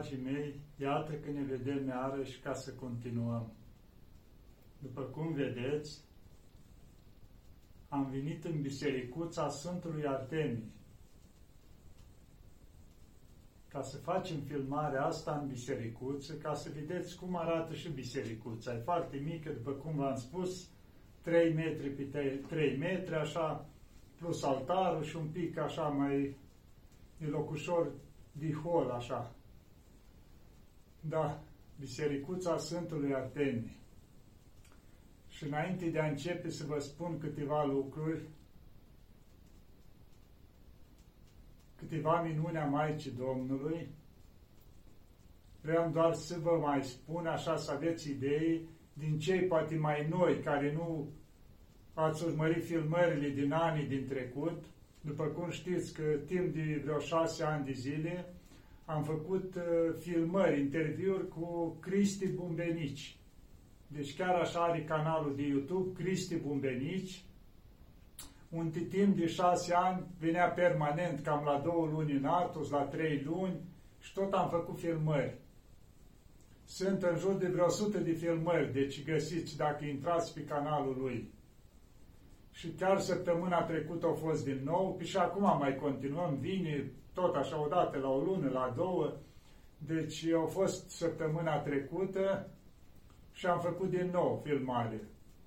dragii mei, iată că ne vedem iarăși ca să continuăm. După cum vedeți, am venit în bisericuța Sfântului Artemii ca să facem filmarea asta în bisericuță, ca să vedeți cum arată și bisericuța. E foarte mică, după cum v-am spus, 3 metri pe 3 metri, așa, plus altarul și un pic așa mai e locușor de hol, așa. Da, Bisericuța Sfântului Artemii. Și înainte de a începe să vă spun câteva lucruri, câteva minuni a Maicii Domnului, vreau doar să vă mai spun, așa să aveți idei, din cei poate mai noi, care nu ați urmărit filmările din anii din trecut, după cum știți că timp de vreo șase ani de zile am făcut uh, filmări, interviuri cu Cristi Bumbenici. Deci chiar așa are canalul de YouTube, Cristi Bumbenici, un timp de șase ani venea permanent, cam la două luni în Artus, la trei luni, și tot am făcut filmări. Sunt în jur de vreo 100 de filmări, deci găsiți dacă intrați pe canalul lui și chiar săptămâna trecută au fost din nou, și acum mai continuăm, vine tot așa odată la o lună, la două, deci au fost săptămâna trecută și am făcut din nou filmare,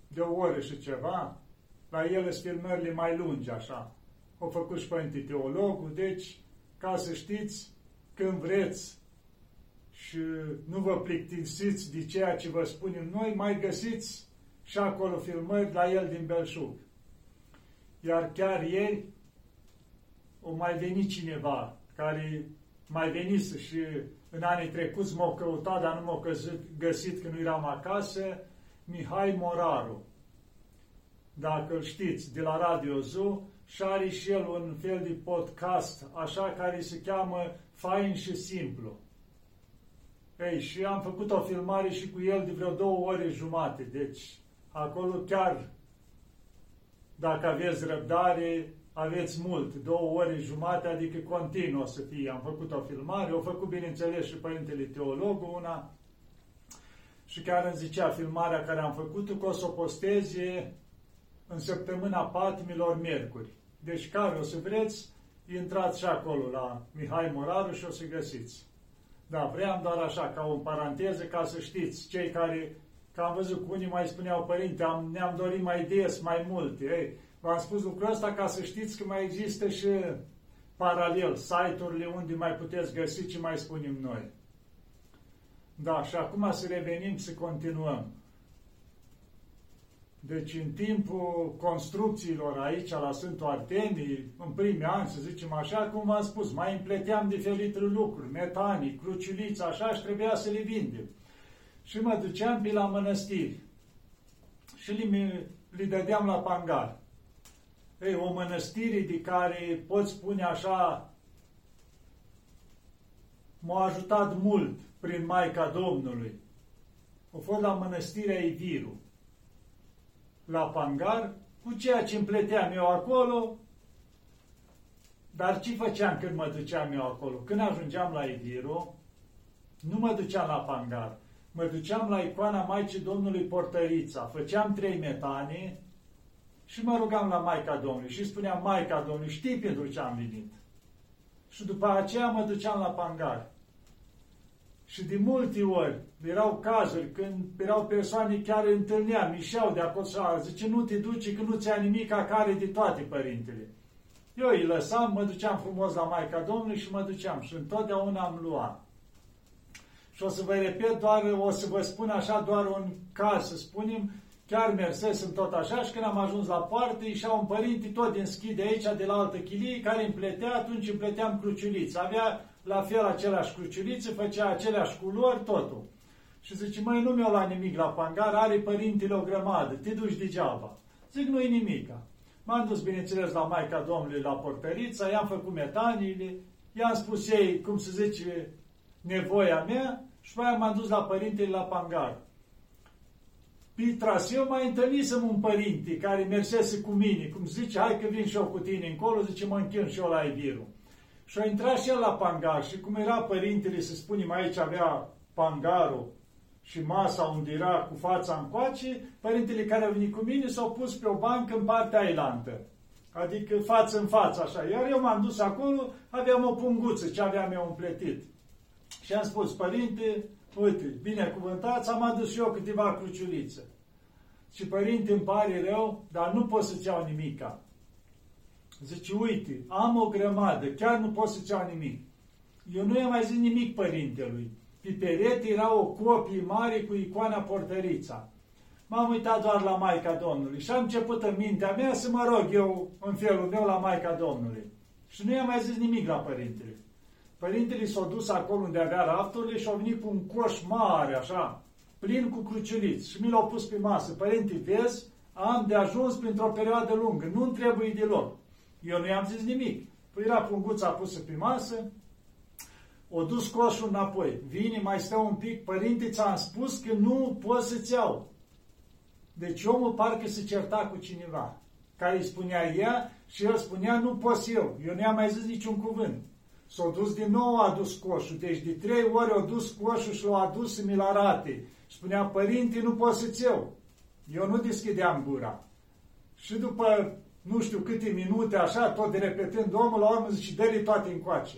de o oră și ceva, la ele sunt filmările mai lungi așa. Au făcut și Părinte Teologul, deci, ca să știți, când vreți și nu vă plictisiți de ceea ce vă spunem noi, mai găsiți și acolo filmări la el din Belșug. Iar chiar ieri o mai venit cineva care mai venise și în anii trecuți m-au căutat, dar nu m-au găsit că nu eram acasă, Mihai Moraru. Dacă îl știți, de la Radio Zoo, și are și el un fel de podcast, așa, care se cheamă Fain și Simplu. Ei, și am făcut o filmare și cu el de vreo două ore jumate, deci acolo chiar dacă aveți răbdare, aveți mult, două ore jumate, adică continuu să fie. Am făcut o filmare, o făcut, bineînțeles, și Părintele Teologul una, și chiar îmi zicea filmarea care am făcut-o că o să o posteze în săptămâna patimilor miercuri. Deci care o să vreți, intrați și acolo la Mihai Moraru și o să găsiți. Da, vreau doar așa, ca o paranteză, ca să știți, cei care Că am văzut că unii mai spuneau, părinte, am, ne-am dorit mai des, mai multe. Ei, v-am spus lucrul ăsta ca să știți că mai există și paralel site-urile unde mai puteți găsi ce mai spunem noi. Da, și acum să revenim, să continuăm. Deci în timpul construcțiilor aici la Sfântul Artemii, în primii ani, să zicem așa, cum v-am spus, mai împleteam diferite lucruri, metanii, cruciuliți, așa, și trebuia să le vindem și mă duceam pe la mănăstiri și li, li dădeam la pangar. Ei, o mănăstire de care pot spune așa, m-a ajutat mult prin Maica Domnului. A fost la mănăstirea Iviru, la Pangar, cu ceea ce împleteam eu acolo, dar ce făceam când mă duceam eu acolo? Când ajungeam la Iviru, nu mă duceam la Pangar, mă duceam la icoana Maicii Domnului Portărița, făceam trei metane și mă rugam la Maica Domnului și spuneam, Maica Domnului, știi pentru ce am venit? Și după aceea mă duceam la Pangar. Și de multe ori erau cazuri când erau persoane chiar întâlneam, mișeau de acolo și zice, nu te duci că nu ți-a nimic care de toate, părintele. Eu îi lăsam, mă duceam frumos la Maica Domnului și mă duceam și întotdeauna am luat. Și o să vă repet doar, o să vă spun așa doar un caz, să spunem, chiar mersesem tot așa și când am ajuns la poartă, ieșea un părinte tot din schi de aici, de la altă chilie, care îmi pletea, atunci îmi pleteam cruciuliți. Avea la fel aceleași cruciulițe, făcea aceleași culori, totul. Și zice, măi, nu mi-o la nimic la pangar, are părintele o grămadă, te duci degeaba. Zic, nu-i nimica. M-am dus, bineînțeles, la Maica Domnului la portărița, i-am făcut metaniile, i-am spus ei, cum se zice, nevoia mea și mai m-am dus la părintele la Pangar. Pe traseu mai întâlnisem un părinte care mersese cu mine, cum zice, hai că vin și eu cu tine încolo, zice, mă închin și eu la Ibiru. Și a intrat și el la pangar și cum era părintele, să spunem aici, avea pangarul și masa unde era cu fața în coace, părintele care a venit cu mine s-au pus pe o bancă în partea ailantă. Adică față în față, așa. Iar eu m-am dus acolo, aveam o punguță, ce aveam eu împletit. Și am spus, părinte, uite, binecuvântați, am adus eu câteva cruciulițe. Și părinte, îmi pare rău, dar nu pot să-ți iau nimica. Zice, uite, am o grămadă, chiar nu pot să-ți iau nimic. Eu nu i-am mai zis nimic părintelui. Pe perete era o copie mare cu icoana portărița. M-am uitat doar la Maica Domnului și am început în mintea mea să mă rog eu în felul meu la Maica Domnului. Și nu i-am mai zis nimic la părintele. Părintele s-a dus acolo unde avea rafturile și a venit cu un coș mare, așa, plin cu cruciuliți. Și mi l-au pus pe masă. Părinte, vezi, am de ajuns printr-o perioadă lungă, nu-mi trebuie deloc. Eu nu i-am zis nimic. Păi era punguța pusă pe masă, o dus coșul înapoi. Vine, mai stă un pic, părinte, ți-am spus că nu pot să-ți iau. Deci omul parcă se certa cu cineva, care îi spunea ea și el spunea, nu pot eu. Eu nu i-am mai zis niciun cuvânt. S-a dus din nou, a adus coșul. Deci de trei ori a dus coșul și l-a adus să mi-l arate. Spunea, părinte, nu pot să-ți eu. Eu nu deschideam gura. Și după nu știu câte minute, așa, tot de repetând, omul la urmă zice, dă toate încoace.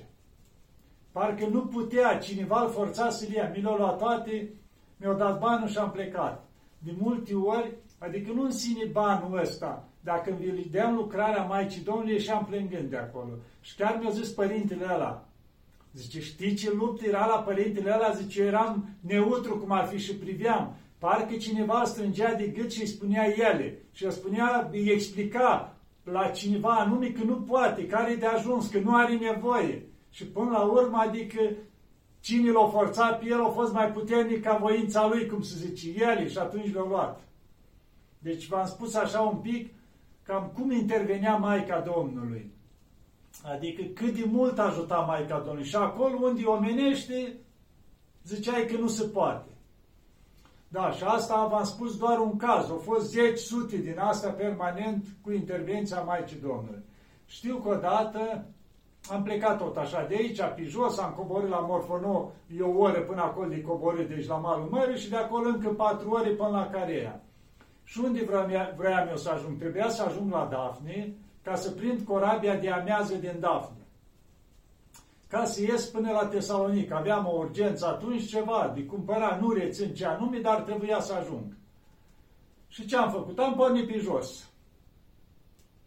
Parcă nu putea, cineva îl forța să-l ia. Mi l-a luat toate, mi-au dat banul și am plecat. De multe ori, adică nu în sine banul ăsta, dacă îmi vedeam lucrarea Maicii Domnului, ieșeam plângând de acolo. Și chiar mi-a zis părintele ăla, zice, știi ce luptă era la părintele ăla? Zice, eu eram neutru cum ar fi și priveam. Parcă cineva strângea de gât și îi spunea ele. Și îi spunea, îi explica la cineva anume că nu poate, care e de ajuns, că nu are nevoie. Și până la urmă, adică cine l-a forțat pe el a fost mai puternic ca voința lui, cum se zice, el și atunci l-a luat. Deci v-am spus așa un pic cam cum intervenea Maica Domnului. Adică cât de mult ajuta Maica Domnului. Și acolo unde omenește, ziceai că nu se poate. Da, și asta v-am spus doar un caz. Au fost zeci, sute din asta permanent cu intervenția Maicii Domnului. Știu că odată am plecat tot așa de aici, pe jos, am coborât la Morfono, e o oră până acolo de coborât, deci la malul mării și de acolo încă patru ore până la Carea. Și unde vreau, vreau eu să ajung? Trebuia să ajung la Dafne ca să prind corabia de amează din Dafne. Ca să ies până la Tesalonic. Aveam o urgență atunci ceva, de cumpăra, nu rețin ce anume, dar trebuia să ajung. Și ce am făcut? Am pornit pe jos.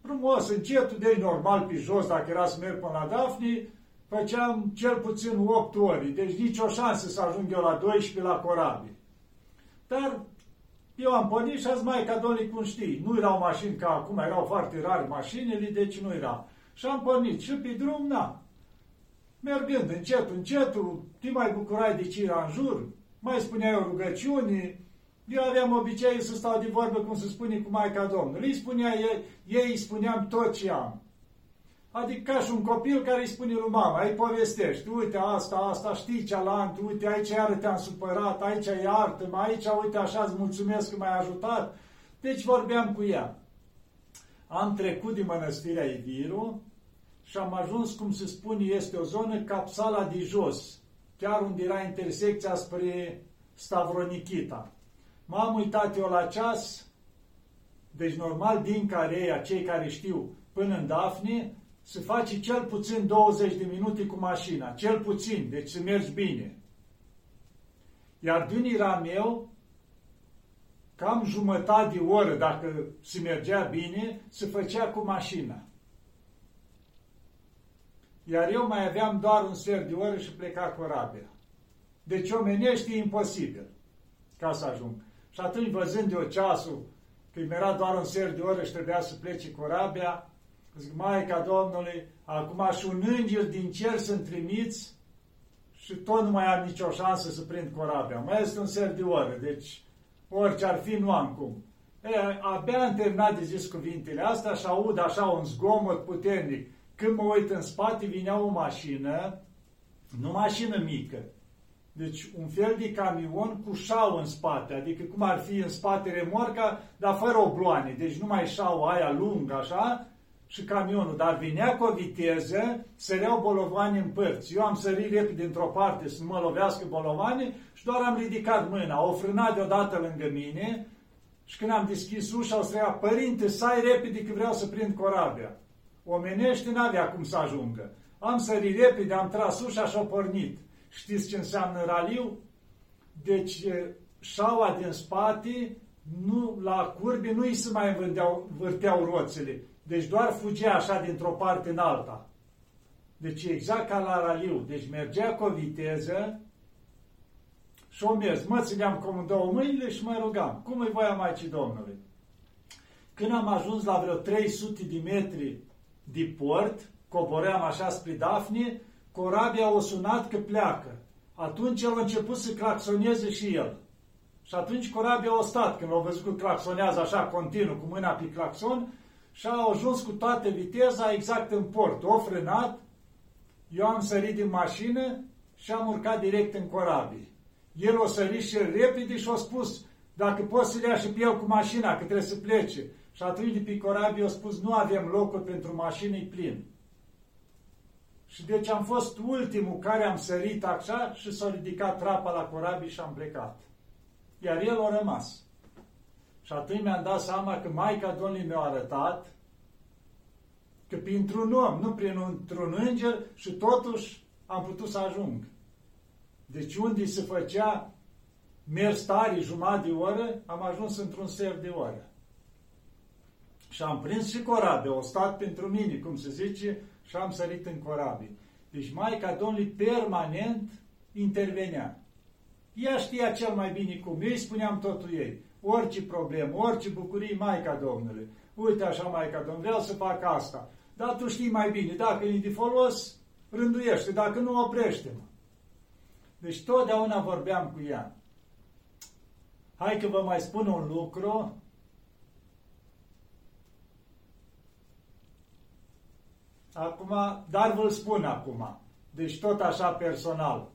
Frumos, încetul de normal pe jos, dacă era să merg până la Dafne, făceam cel puțin 8 ori, deci nicio șansă să ajung eu la 12 la corabie. Dar eu am pornit și azi mai ca Domnului cum știi. Nu erau mașini ca acum, erau foarte rari mașinile, deci nu era. Și am pornit și pe drum, na. Mergând încet, încetul, te mai bucurai de ce era în jur, mai spuneai o rugăciune, eu aveam obiceiul să stau de vorbă, cum se spune, cu Maica Domnului. Îi spunea ei, ei îi spuneam tot ce am. Adică ca și un copil care îi spune lui mama, îi povestești, uite asta, asta, știi cealaltă, uite aici iară te-am supărat, aici iartă aici, uite așa îți mulțumesc că m-ai ajutat. Deci vorbeam cu ea. Am trecut din mănăstirea Iviru și am ajuns, cum se spune, este o zonă capsala de jos, chiar unde era intersecția spre Stavronichita. M-am uitat eu la ceas, deci normal din Carea, cei care știu, până în Dafne, se face cel puțin 20 de minute cu mașina, cel puțin, deci să mergi bine. Iar din Irameu, cam jumătate de oră, dacă se mergea bine, se făcea cu mașina. Iar eu mai aveam doar un sfert de oră și pleca corabia. Deci omenește e imposibil ca să ajung. Și atunci, văzând eu ceasul, că mi era doar un ser de oră și trebuia să plece corabia, zic, Maica Domnului, acum și un înger din cer să-mi trimiți și tot nu mai am nicio șansă să prind corabia. Mai este un ser de oră, deci orice ar fi, nu am cum. E, abia am terminat de zis cuvintele astea și aud așa un zgomot puternic. Când mă uit în spate, vinea o mașină, nu mașină mică, deci un fel de camion cu șau în spate, adică cum ar fi în spate remorca, dar fără obloane. Deci numai șau aia lungă așa și camionul, dar vinea cu o viteză, săreau bolovani în părți. Eu am sărit repede dintr-o parte să mă lovească bolovani și doar am ridicat mâna. Au frânat deodată lângă mine și când am deschis ușa, au strigat, părinte, sai repede că vreau să prind corabia. Omenește n-avea cum să ajungă. Am sărit repede, am tras ușa și au pornit. Știți ce înseamnă raliu? Deci șaua din spate, nu, la curbe nu îi se mai învârteau, vârteau roțele. Deci doar fugea așa dintr-o parte în alta. Deci exact ca la raliu. Deci mergea cu o viteză și o mers. Mă țineam cum două mâinile și mă rugam. Cum îi voia Maicii Domnului? Când am ajuns la vreo 300 de metri de port, coboream așa spre Dafne, corabia o sunat că pleacă. Atunci el a început să claxoneze și el. Și atunci corabia a stat, când l-a văzut că claxonează așa continuu, cu mâna pe claxon, și a ajuns cu toată viteza exact în port. O frânat, eu am sărit din mașină și am urcat direct în corabie. El o sărit și repede și a spus, dacă poți să le ia și pe el cu mașina, că trebuie să plece. Și atunci de pe corabie a spus, nu avem locuri pentru mașină, e plin. Și deci am fost ultimul care am sărit așa și s-a ridicat trapa la corabie și am plecat. Iar el a rămas. Și atunci mi-am dat seama că Maica Domnului mi-a arătat că printr-un om, nu prin un înger și totuși am putut să ajung. Deci unde se făcea mers tare jumătate de oră, am ajuns într-un ser de oră. Și am prins și corabie, o stat pentru mine, cum se zice, și am sărit în corabie. Deci Maica Domnului permanent intervenea. Ea știa cel mai bine cum. Eu îi spuneam totul ei. Orice problemă, orice bucurie, Maica Domnului. Uite așa, Maica Domnului, vreau să fac asta. Dar tu știi mai bine, dacă e de folos, rânduiește, dacă nu, oprește-mă. Deci totdeauna vorbeam cu ea. Hai că vă mai spun un lucru. Acum, dar vă-l spun acum. Deci tot așa personal.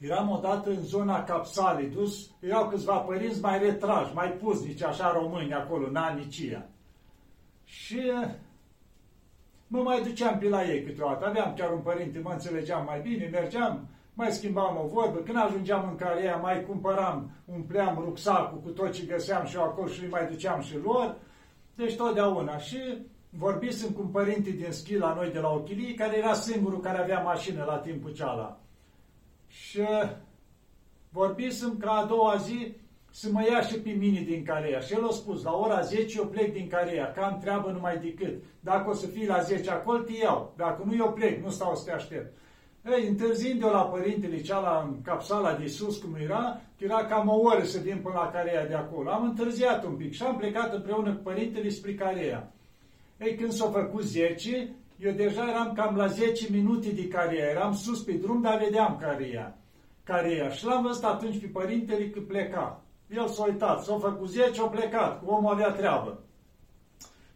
Eram odată în zona Capsalei, dus, erau câțiva părinți mai retrași, mai puznici, așa români acolo, în anicia. Și mă mai duceam pe la ei câteodată. Aveam chiar un părinte, mă înțelegeam mai bine, mergeam, mai schimbam o vorbă. Când ajungeam în care mai cumpăram, umpleam rucsacul cu tot ce găseam și eu acolo și îi mai duceam și lor. Deci totdeauna. Și vorbisem cu un părinte din schi la noi de la Ochilii, care era singurul care avea mașină la timpul ceala. Și vorbisem că a doua zi să mă ia și pe mine din Carea. Și el a spus, la ora 10 eu plec din Carea, că am treabă numai decât. Dacă o să fii la 10 acolo, te iau. Dacă nu, eu plec, nu stau să te aștept. Ei, întârzind eu la părintele ceala în capsala de sus, cum era, era cam o oră să vin până la Carea de acolo. Am întârziat un pic și am plecat împreună cu părintele spre Carea. Ei, când s-au făcut 10, eu deja eram cam la 10 minute de Carea. Eram sus pe drum, dar vedeam Carea. Carea. Și l-am văzut atunci pe părintele că pleca. El s-a uitat, s-a făcut 10, a plecat, cu omul avea treabă.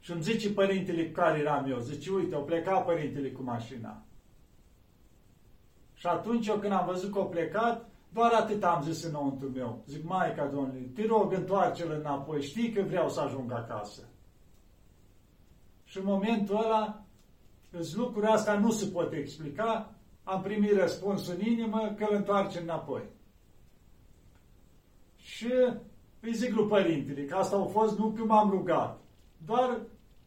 Și îmi zice părintele cu care eram eu, zice, uite, au plecat părintele cu mașina. Și atunci eu când am văzut că au plecat, doar atât am zis înăuntru meu. Zic, Maica Domnului, te rog, întoarce-l înapoi, știi că vreau să ajung acasă. Și în momentul ăla, lucrurile astea nu se pot explica, am primit răspunsul în inimă că îl întoarce înapoi. Și îi zic lui părintele că asta a fost nu că m-am rugat, doar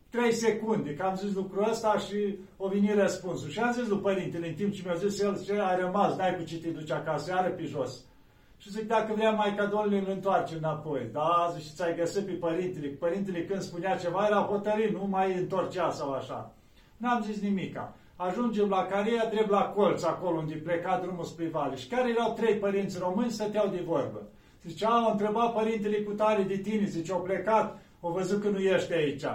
trei secunde, că am zis lucrul ăsta și o veni răspunsul. Și am zis lui părintele, în timp ce mi-a zis el, ce a rămas, n-ai cu ce te duci acasă, iară pe jos. Și zic, dacă vrea mai Domnului, îl întoarce înapoi. Da, zic, și ți-ai găsit pe părintele. Părintele când spunea ceva era hotărât, nu mai întorcea sau așa. N-am zis nimica. Ajungem la Caria, drept la colț, acolo unde pleca drumul spre vale. Și care erau trei părinți români, stăteau de vorbă. Zice, a, întrebat părintele cu tare de tine, zice, au plecat, au văzut că nu ești aici.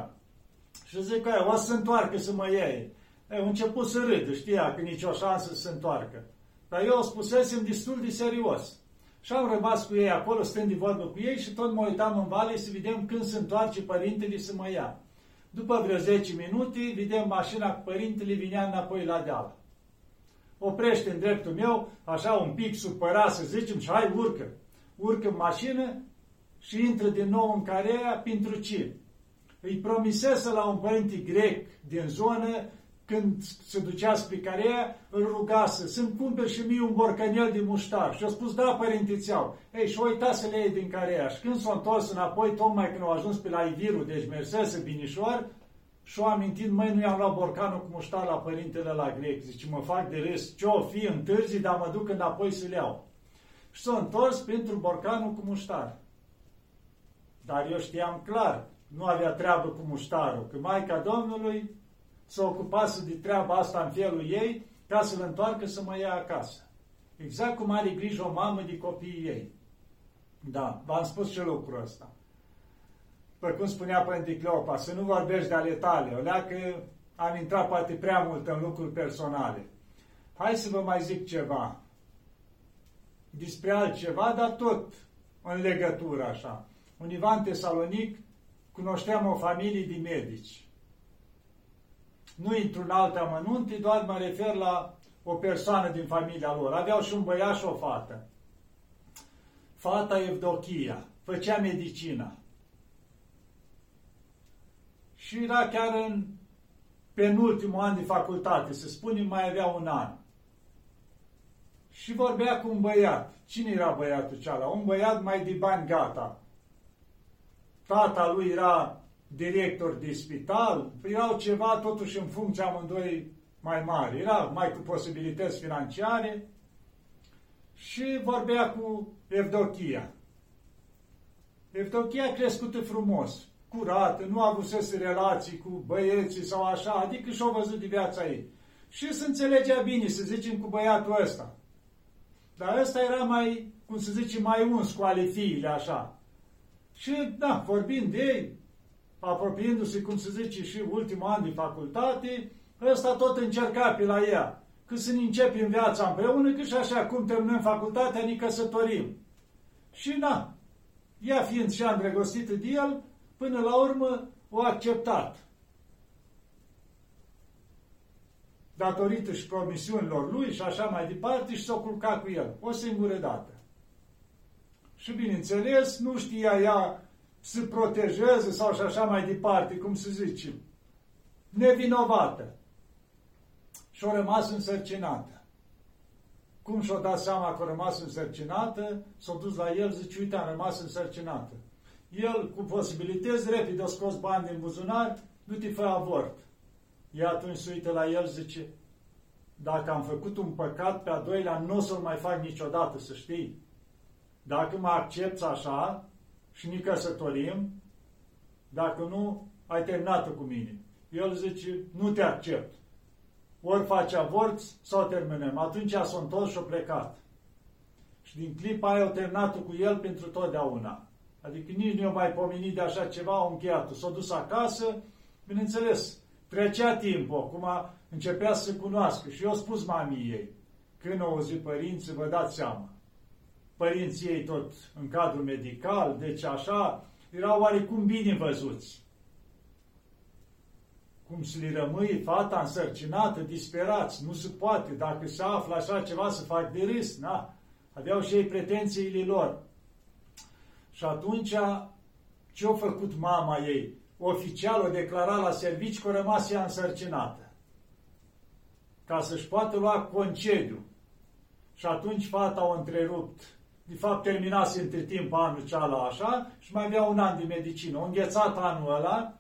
Și zic, că o să se întoarcă să mă iei. E, au început să râdă, știa că nicio șansă să se întoarcă. Dar eu spusesem destul de serios. Și am rămas cu ei acolo, stând de vorbă cu ei și tot mă uitam în vale să vedem când se întoarce părintele să mă ia. După vreo 10 minute, vedem mașina cu părintele vinea înapoi la deal. Oprește în dreptul meu, așa un pic supărat să zicem, și hai urcă. Urcă în mașină și intră din nou în carea pentru ce? îi promisese la un părinte grec din zonă, când se ducea spre Carea, îl rugase să-mi cumperi și mie un borcanel de muștar. Și a spus, da, părinte, ți-au. Ei, și-o uitat să le iei din Carea. Și când s-a întors înapoi, tocmai când au ajuns pe la Iviru, deci mersese binișor, și-o amintit, măi, nu i-am luat borcanul cu muștar la părintele la grec. Zice, mă fac de râs, ce-o fi, întârzi, dar mă duc înapoi să le iau. Și s-a întors pentru borcanul cu muștar. Dar eu știam clar, nu avea treabă cu muștarul, că Maica Domnului s-a ocupat de treaba asta în felul ei, ca să-l întoarcă să mă ia acasă. Exact cum are grijă o mamă de copiii ei. Da, v-am spus și lucrul ăsta. După cum spunea Părinte Cleopa, să nu vorbești de ale tale, o leacă am intrat poate prea mult în lucruri personale. Hai să vă mai zic ceva despre altceva, dar tot în legătură așa. Univa în Tesalonic cunoșteam o familie de medici. Nu intru în alte amănunte, doar mă refer la o persoană din familia lor. Aveau și un băiat și o fată. Fata Evdochia făcea medicina. Și era chiar în penultimul an de facultate, se spune, mai avea un an. Și vorbea cu un băiat. Cine era băiatul ceala? Un băiat mai de bani gata. Tata lui era director de spital, erau ceva totuși în funcție amândoi mai mari, era mai cu posibilități financiare și vorbea cu Evdochia. Evdochia crescută frumos, curată, nu avusese relații cu băieții sau așa, adică și-o văzut de viața ei. Și se înțelegea bine, să zicem, cu băiatul ăsta. Dar ăsta era mai, cum să zice, mai uns cu ale fiile, așa. Și, da, vorbind de ei, apropiindu-se, cum se zice, și ultimul an de facultate, ăsta tot încerca pe la ea. Că să ne începem viața împreună, că și așa, cum terminăm facultatea, ne căsătorim. Și da, ea fiind și îndrăgostită de el, până la urmă o acceptat. Datorită și promisiunilor lui și așa mai departe și s-a culcat cu el. O singură dată. Și bineînțeles, nu știa ea să protejeze sau și așa mai departe, cum să zicem, nevinovată. Și-a rămas însărcinată. Cum și-a dat seama că a rămas însărcinată, s-a dus la el, zice, uite, am rămas însărcinată. El, cu posibilități, repede a scos bani din buzunar, nu te fă avort. Ea atunci se uită la el, zice, dacă am făcut un păcat pe a doilea, nu o să-l mai fac niciodată, să știi. Dacă mă accepti așa, și ne căsătorim, dacă nu, ai terminat cu mine. El zice, nu te accept. Ori faci avort sau terminăm. Atunci s-a întors și a plecat. Și din clipa aia au terminat cu el pentru totdeauna. Adică nici nu i-a mai pomenit de așa ceva, au încheiat S-a dus acasă, bineînțeles, trecea timpul, acum începea să se cunoască. Și eu spus mamii ei, când au auzit părinții, vă dați seama părinții ei tot în cadrul medical, deci așa, erau oarecum bine văzuți. Cum să le rămâi fata însărcinată, disperați, nu se poate, dacă se află așa ceva să fac de râs, na? Aveau și ei pretențiile lor. Și atunci, ce a făcut mama ei? Oficial o declara la servici că a rămas ea însărcinată. Ca să-și poată lua concediu. Și atunci fata a întrerupt de fapt terminase între timp anul ceala așa și mai avea un an de medicină. O înghețat anul ăla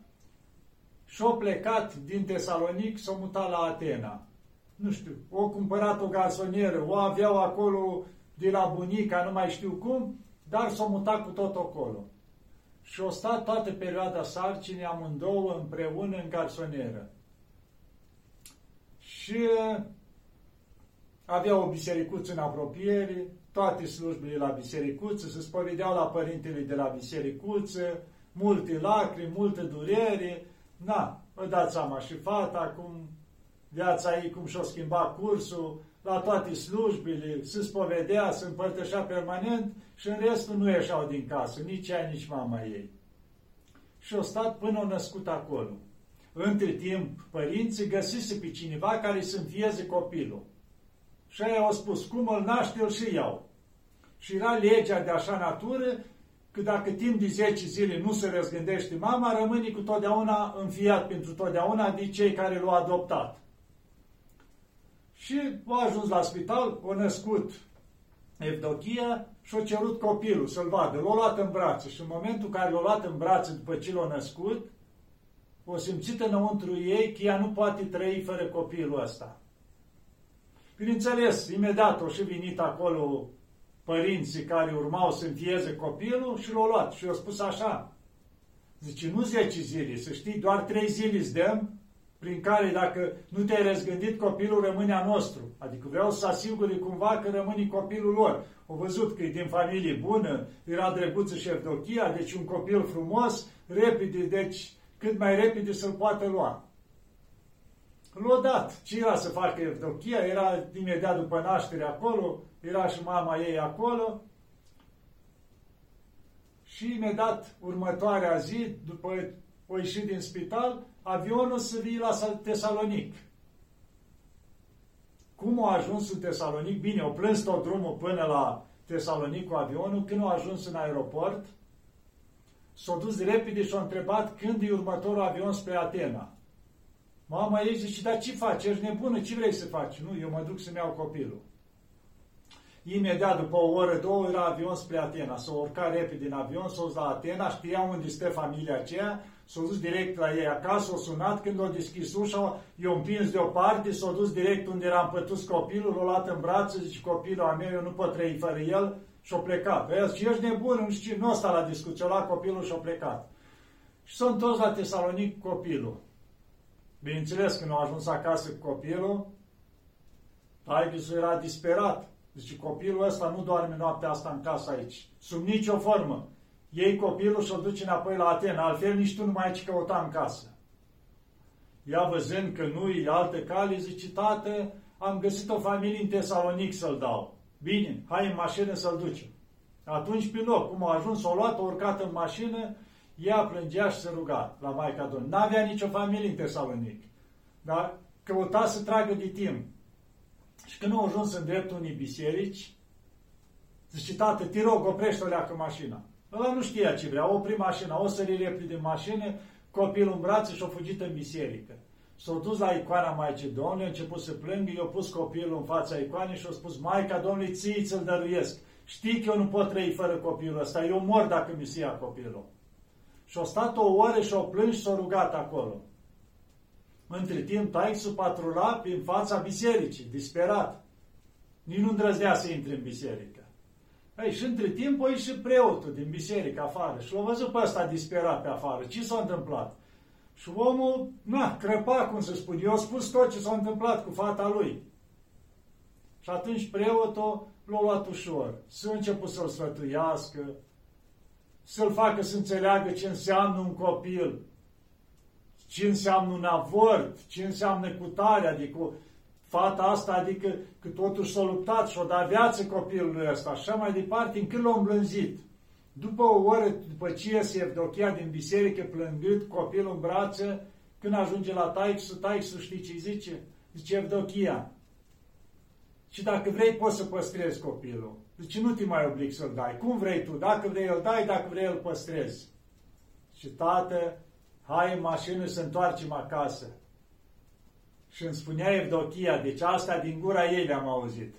și-o plecat din Tesalonic s-o mutat la Atena. Nu știu, o cumpărat o gazonieră, o aveau acolo de la bunica, nu mai știu cum, dar s-o mutat cu tot acolo. Și o stat toată perioada sarcinii amândouă împreună în garsonieră. Și avea o bisericuță în apropiere, toate slujbele la bisericuță, se spovedeau la părintele de la bisericuță, multe lacrimi, multe durere. Na, vă dați seama, și fata, cum viața ei, cum și-o schimba cursul, la toate slujbele, se spovedea, se împărtășea permanent și în restul nu ieșeau din casă, nici ea, nici mama ei. Și au stat până au născut acolo. Între timp, părinții găsise pe cineva care să înfieze copilul. Și aia au spus, cum îl naște, îl și iau. Și era legea de așa natură că dacă timp de 10 zile nu se răzgândește mama, rămâne cu totdeauna înfiat pentru totdeauna de cei care l-au adoptat. Și a ajuns la spital, a născut Evdochia și a cerut copilul să-l vadă. L-a luat în brațe și în momentul în care l-a luat în brațe după ce l-a născut, o simțit înăuntru ei că ea nu poate trăi fără copilul ăsta. Bineînțeles, imediat au și venit acolo părinții care urmau să înfieze copilul și l-au luat și i-au spus așa. Zice, nu 10 zile, să știi, doar 3 zile îți dăm, prin care dacă nu te-ai răzgândit, copilul rămâne a nostru. Adică vreau să asigure cumva că rămâne copilul lor. Au văzut că e din familie bună, era drăguță și Șevdochia, deci un copil frumos, repede, deci cât mai repede să-l poată lua. L-a dat. Ce era să facă Evdochia? Era imediat după naștere acolo, era și mama ei acolo. Și imediat următoarea zi, după o ieșit din spital, avionul să vii la Tesalonic. Cum a ajuns în Tesalonic? Bine, au plâns tot drumul până la Tesalonic cu avionul. Când a ajuns în aeroport, s-a dus repede și a întrebat când e următorul avion spre Atena. Mama ei zice, dar ce faci? Ești nebună? Ce vrei să faci? Nu, eu mă duc să-mi iau copilul. Imediat după o oră, două, era avion spre Atena. S-a urcat repede în avion, s-a dus la Atena, știa unde stă familia aceea, s-a dus direct la ei acasă, s-a sunat, când a deschis ușa, i-a împins deoparte, s-a dus direct unde era împătus copilul, l-a luat în brațe, zice, copilul a meu, eu nu pot trăi fără el, și-a plecat. El zice, ești nebun, nu știu, nu ăsta la discuție, la copilul și-a plecat. Și s-a întors la Tesalonic cu copilul. Bineînțeles, când a ajuns acasă cu copilul, Taibisul era disperat. Zice, copilul ăsta nu doarme noaptea asta în casă aici, sub nicio formă. Ei copilul și-o duce înapoi la Atena, altfel nici tu nu mai ai ce căuta în casă. Ea văzând că nu e alte cale, zice, tată, am găsit o familie în Tesalonic să-l dau. Bine, hai în mașină să-l ducem. Atunci, pe loc, cum a ajuns, o luat, o urcat în mașină, ea plângea și se ruga la Maica Domnului. N-avea nicio familie în Tesalonic, dar căuta să tragă de timp. Și când a ajuns în dreptul unei biserici, zice, tată, te rog, oprește-o leacă mașina. Ăla nu știa ce vrea, opri mașina, o sări repede din mașină, copilul în brațe și-a fugit în biserică. S-a dus la icoana Maicii Domnului, a început să plângă, i-a pus copilul în fața icoanei și a spus, Maica Domnului, ții ți-l dăruiesc. Știi că eu nu pot trăi fără copilul ăsta, eu mor dacă mi se ia copilul. Și a stat o oră și a plâns și s-a rugat acolo. Între timp, Taixu patrula prin fața bisericii, disperat. Nici nu îndrăznea să intre în biserică. Ei, și între timp a ieșit preotul din biserică afară și l-a văzut pe ăsta disperat pe afară. Ce s-a întâmplat? Și omul, na, crăpa, cum se spune. Eu spus tot ce s-a întâmplat cu fata lui. Și atunci preotul l-a luat ușor. S-a început să-l sfătuiască, să-l facă să înțeleagă ce înseamnă un copil, ce înseamnă un avort, ce înseamnă cutare, adică fata asta, adică că totuși s-a luptat și-a dat viață copilului ăsta, așa mai departe, încât l-a îmblânzit. După o oră, după ce iese Evdochia din biserică, plângând, copilul în brațe, când ajunge la Taixu, Taixu știi ce zice? Zice Evdochia. Și dacă vrei, poți să păstrezi copilul. Zice, nu te mai oblig să-l dai. Cum vrei tu? Dacă vrei, îl dai, dacă vrei, îl păstrezi. Și tată, hai în mașină să întoarcem acasă. Și îmi spunea Evdochia, deci asta din gura ei le-am auzit.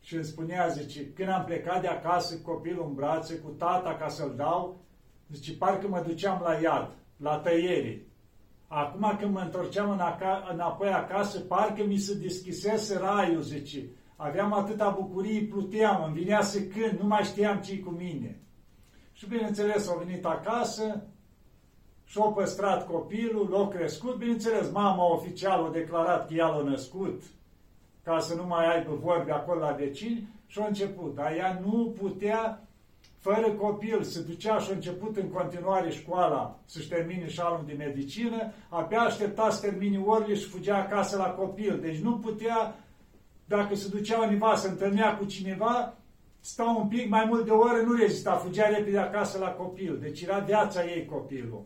Și îmi spunea, zice, când am plecat de acasă cu copilul în brațe, cu tata ca să-l dau, zice, parcă mă duceam la iad, la tăiere. Acum când mă întorceam în aca- înapoi acasă, parcă mi se deschisese raiul, zice. Aveam atâta bucurie, pluteam, îmi vinea să cânt, nu mai știam ce cu mine. Și bineînțeles, au venit acasă, și-au păstrat copilul, l-au crescut, bineînțeles, mama oficial a declarat că ea l-a născut, ca să nu mai aibă vorbe acolo la vecini, și a început. Dar ea nu putea, fără copil, să ducea și a început în continuare școala să-și termine șalul de medicină, abia aștepta să termine orele și fugea acasă la copil. Deci nu putea, dacă se ducea undeva, să întâlnea cu cineva, sta un pic mai mult de o oră, nu rezista, fugea repede acasă la copil. Deci era viața ei copilul.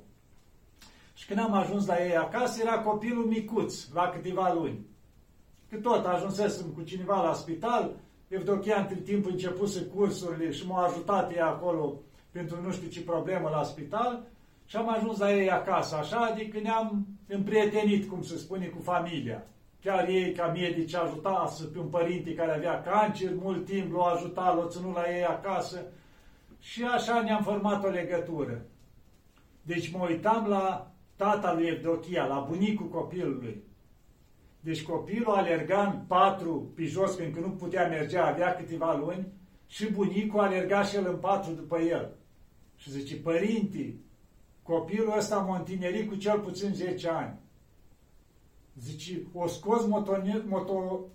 Și când am ajuns la ei acasă, era copilul micuț, la câteva luni. Că tot ajunsesem cu cineva la spital, Evdochia între timp începuse cursurile și m-a ajutat ea acolo pentru nu știu ce problemă la spital și am ajuns la ei acasă, așa, adică ne-am împrietenit, cum se spune, cu familia. Chiar ei, ca medici, ajuta să pe un părinte care avea cancer, mult timp l-au ajutat, l-au ținut la ei acasă și așa ne-am format o legătură. Deci mă uitam la tata lui Evdochia, la bunicul copilului. Deci copilul alerga în patru pe jos, pentru că nu putea merge, avea câteva luni, și bunicul alerga și el în patru după el. Și zice, părinte, copilul ăsta m-a întinerit cu cel puțin 10 ani. Zice, o scos motonie, moto,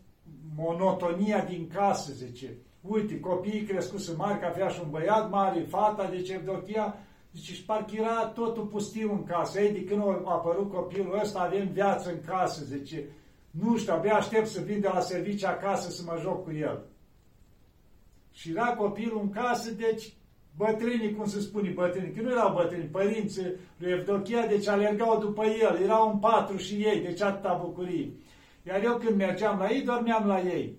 monotonia din casă, zice. Uite, copiii crescuți mari, că avea și un băiat mare, fata, deci Evdochia, zice, și parcă era totul pustiu în casă. Ei, de când a apărut copilul ăsta, avem viață în casă, zice. Nu știu, abia aștept să vin de la serviciu acasă să mă joc cu el. Și era copilul în casă, deci bătrânii, cum se spune bătrânii, că nu erau bătrâni, părinții lui Evdochia, deci alergau după el, erau în patru și ei, deci atâta bucurie. Iar eu când mergeam la ei, dormeam la ei.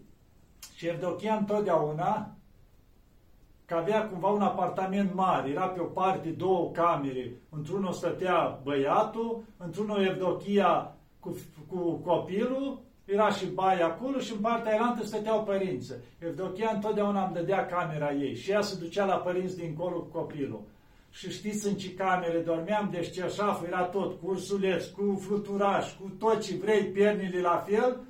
Și Evdochia întotdeauna, că avea cumva un apartament mare, era pe o parte două camere, într-unul stătea băiatul, într-unul Evdochia cu, cu copilul era și baia acolo și în partea elantă stăteau părinți. Evdochia întotdeauna îmi dădea camera ei și ea se ducea la părinți dincolo cu copilul. Și știți în ce camere dormeam, deci cerșaful era tot, cu ursuleț, cu fluturaș, cu tot ce vrei, piernile la fel,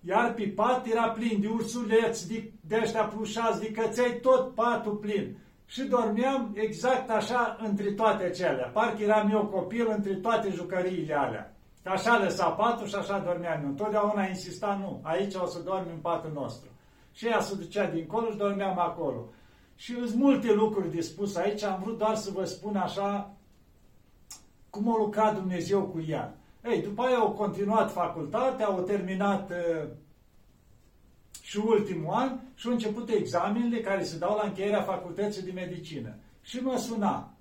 iar pe pat era plin de ursuleți, de, de ăștia plușați, de căței, tot patul plin. Și dormeam exact așa între toate acelea. Parcă eram eu copil între toate jucăriile alea. Că așa lăsa patul și așa dormeam eu. Întotdeauna insista, nu, aici o să dormi în patul nostru. Și ea se ducea dincolo și dormeam acolo. Și sunt multe lucruri de spus aici, am vrut doar să vă spun așa cum a lucrat Dumnezeu cu ea. Ei, după aia au continuat facultatea, au terminat uh, și ultimul an și au început examenele care se dau la încheierea facultății de medicină. Și mă suna.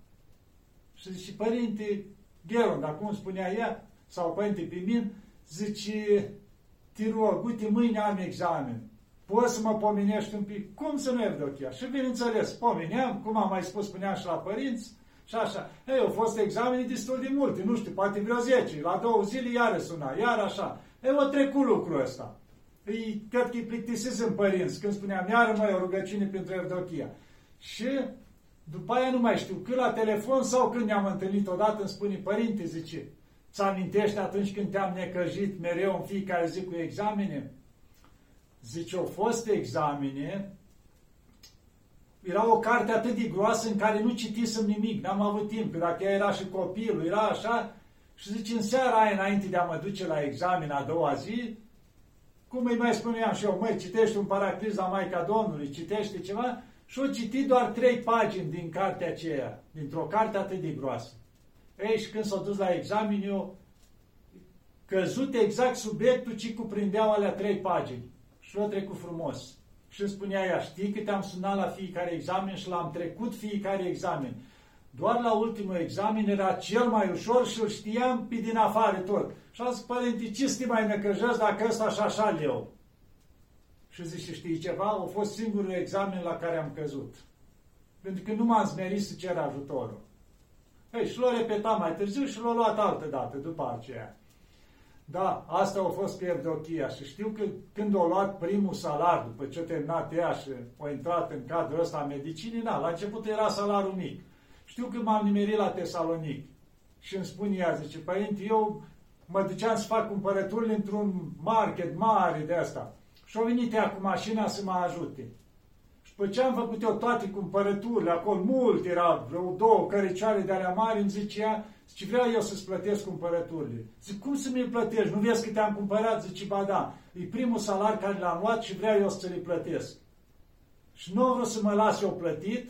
Și zice, părinte Gheron, dar cum spunea ea, sau Părinte Pimin, zice, te rog, uite, mâine am examen. Poți să mă pomenești un pic? Cum să nu Evdochia? Și bineînțeles, pomeneam, cum am mai spus, spuneam și la părinți, și așa. Ei, au fost examene destul de multe, nu știu, poate vreo 10. La două zile iară suna, iar așa. Ei, o trecut lucrul ăsta. Îi, cred că îi plictisesc în părinți, când spuneam, iară mai o rugăciune pentru Evdochia. Și după aia nu mai știu, când la telefon sau când ne-am întâlnit odată, îmi spune, părinte, zice, Ți amintești atunci când te-am necăjit mereu în fiecare zi cu examene? Zice, au fost examene, era o carte atât de groasă în care nu citisem nimic, n-am avut timp, dacă era și copilul, era așa, și zice, în seara aia, înainte de a mă duce la examen a doua zi, cum îi mai spuneam și eu, măi, citește un paracriz la Maica Domnului, citește ceva, și o citit doar trei pagini din cartea aceea, dintr-o carte atât de groasă. Ei, și când s-au dus la examen, eu căzut exact subiectul ce cuprindeau alea trei pagini. Și l-a trecut frumos. Și îmi spunea ea, știi că te-am sunat la fiecare examen și l-am trecut fiecare examen. Doar la ultimul examen era cel mai ușor și îl știam pe din afară tot. Și am zis, părinte, ce să te mai necăjesc dacă ăsta și așa eu? Și zice, știi ceva? A fost singurul examen la care am căzut. Pentru că nu m-am zmerit să cer ajutorul. Ei, și l-a repetat mai târziu și l-a luat altă dată după aceea. Da, asta a fost cu Evdochia și știu că când a luat primul salar, după ce a terminat ea și a intrat în cadrul ăsta a medicinii, na, la început era salarul mic. Știu că m-am nimerit la Tesalonic și îmi spune ea, zice, părinte, eu mă duceam să fac cumpărăturile într-un market mare de asta. Și a venit ea cu mașina să mă ajute. După ce am făcut eu toate cumpărăturile, acolo mult era, vreo două căricioare de alea mari, îmi zicea, zice, vreau eu să-ți plătesc cumpărăturile. Zic, cum să mi-l plătești? Nu vezi că te-am cumpărat? Zice, ba da, e primul salar care l-am luat și vreau eu să le plătesc. Și nu vreau să mă las eu plătit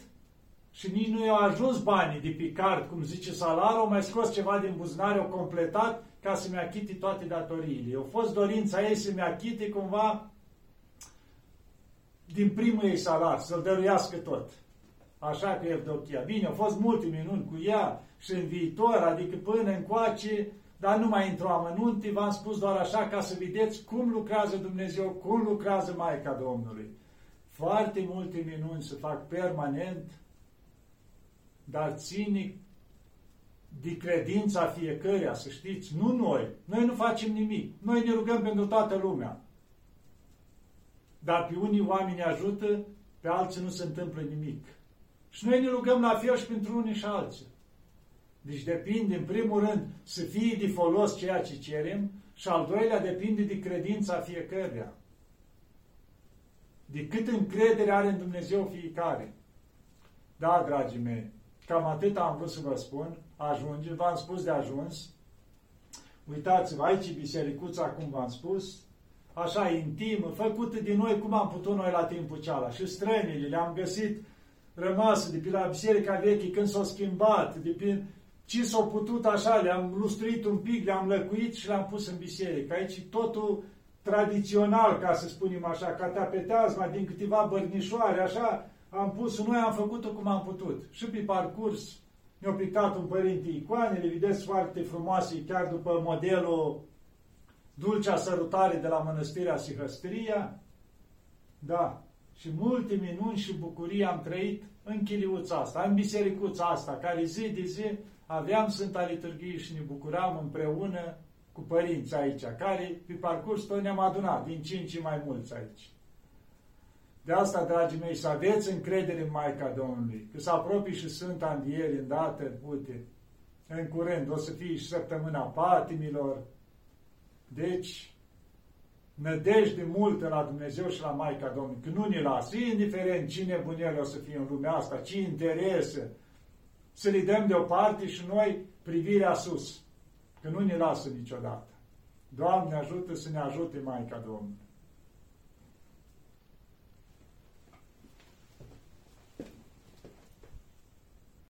și nici nu i-au ajuns banii de pe card, cum zice salarul, au mai scos ceva din buzunar, au completat ca să-mi achite toate datoriile. Eu fost dorința ei să-mi achite cumva din primul ei salar, să-l dăruiască tot. Așa că Evdochia. Bine, au fost multe minuni cu ea și în viitor, adică până încoace, dar nu mai intru amănunte, v-am spus doar așa ca să vedeți cum lucrează Dumnezeu, cum lucrează Maica Domnului. Foarte multe minuni se fac permanent dar ține de credința fiecăruia, să știți, nu noi. Noi nu facem nimic. Noi ne rugăm pentru toată lumea. Dar pe unii oameni ajută, pe alții nu se întâmplă nimic. Și noi ne rugăm la fel și pentru unii și alții. Deci depinde, în primul rând, să fie de folos ceea ce cerem și al doilea depinde de credința fiecăruia. De cât încredere are în Dumnezeu fiecare. Da, dragii mei, cam atât am vrut să vă spun. Ajunge, v-am spus de ajuns. Uitați-vă, aici bisericuța, cum v-am spus, așa intimă, făcută din noi cum am putut noi la timpul ceala. Și străinile le-am găsit rămasă de pe la biserica veche când s-au schimbat, de pe ce s-au putut așa, le-am lustruit un pic, le-am lăcuit și le-am pus în biserică. Aici totul tradițional, ca să spunem așa, ca tapeteazma din câteva bărnișoare, așa, am pus, noi am făcut-o cum am putut. Și pe parcurs ne-a pictat un părinte icoanele, vedeți foarte frumoase, chiar după modelul Dulcea Sărutare de la Mănăstirea Sihăstria. Da, și multe minuni și bucurii am trăit în chiliuța asta, în bisericuța asta, care zi de zi aveam Sfânta Liturghie și ne bucuram împreună cu părinți aici, care pe parcurs tot ne-am adunat, din cinci mai mulți aici. De asta, dragii mei, să aveți încredere în Maica Domnului, că se apropie și Sfânta Înviere îndată, uite, în curând, o să fie și săptămâna patimilor. Deci, nădejde multă la Dumnezeu și la Maica Domnului, că nu ne lasă, indiferent cine bunel o să fie în lumea asta, ce interese, să le dăm deoparte și noi privirea sus, că nu ne lasă niciodată. Doamne ajută să ne ajute Maica Domnului.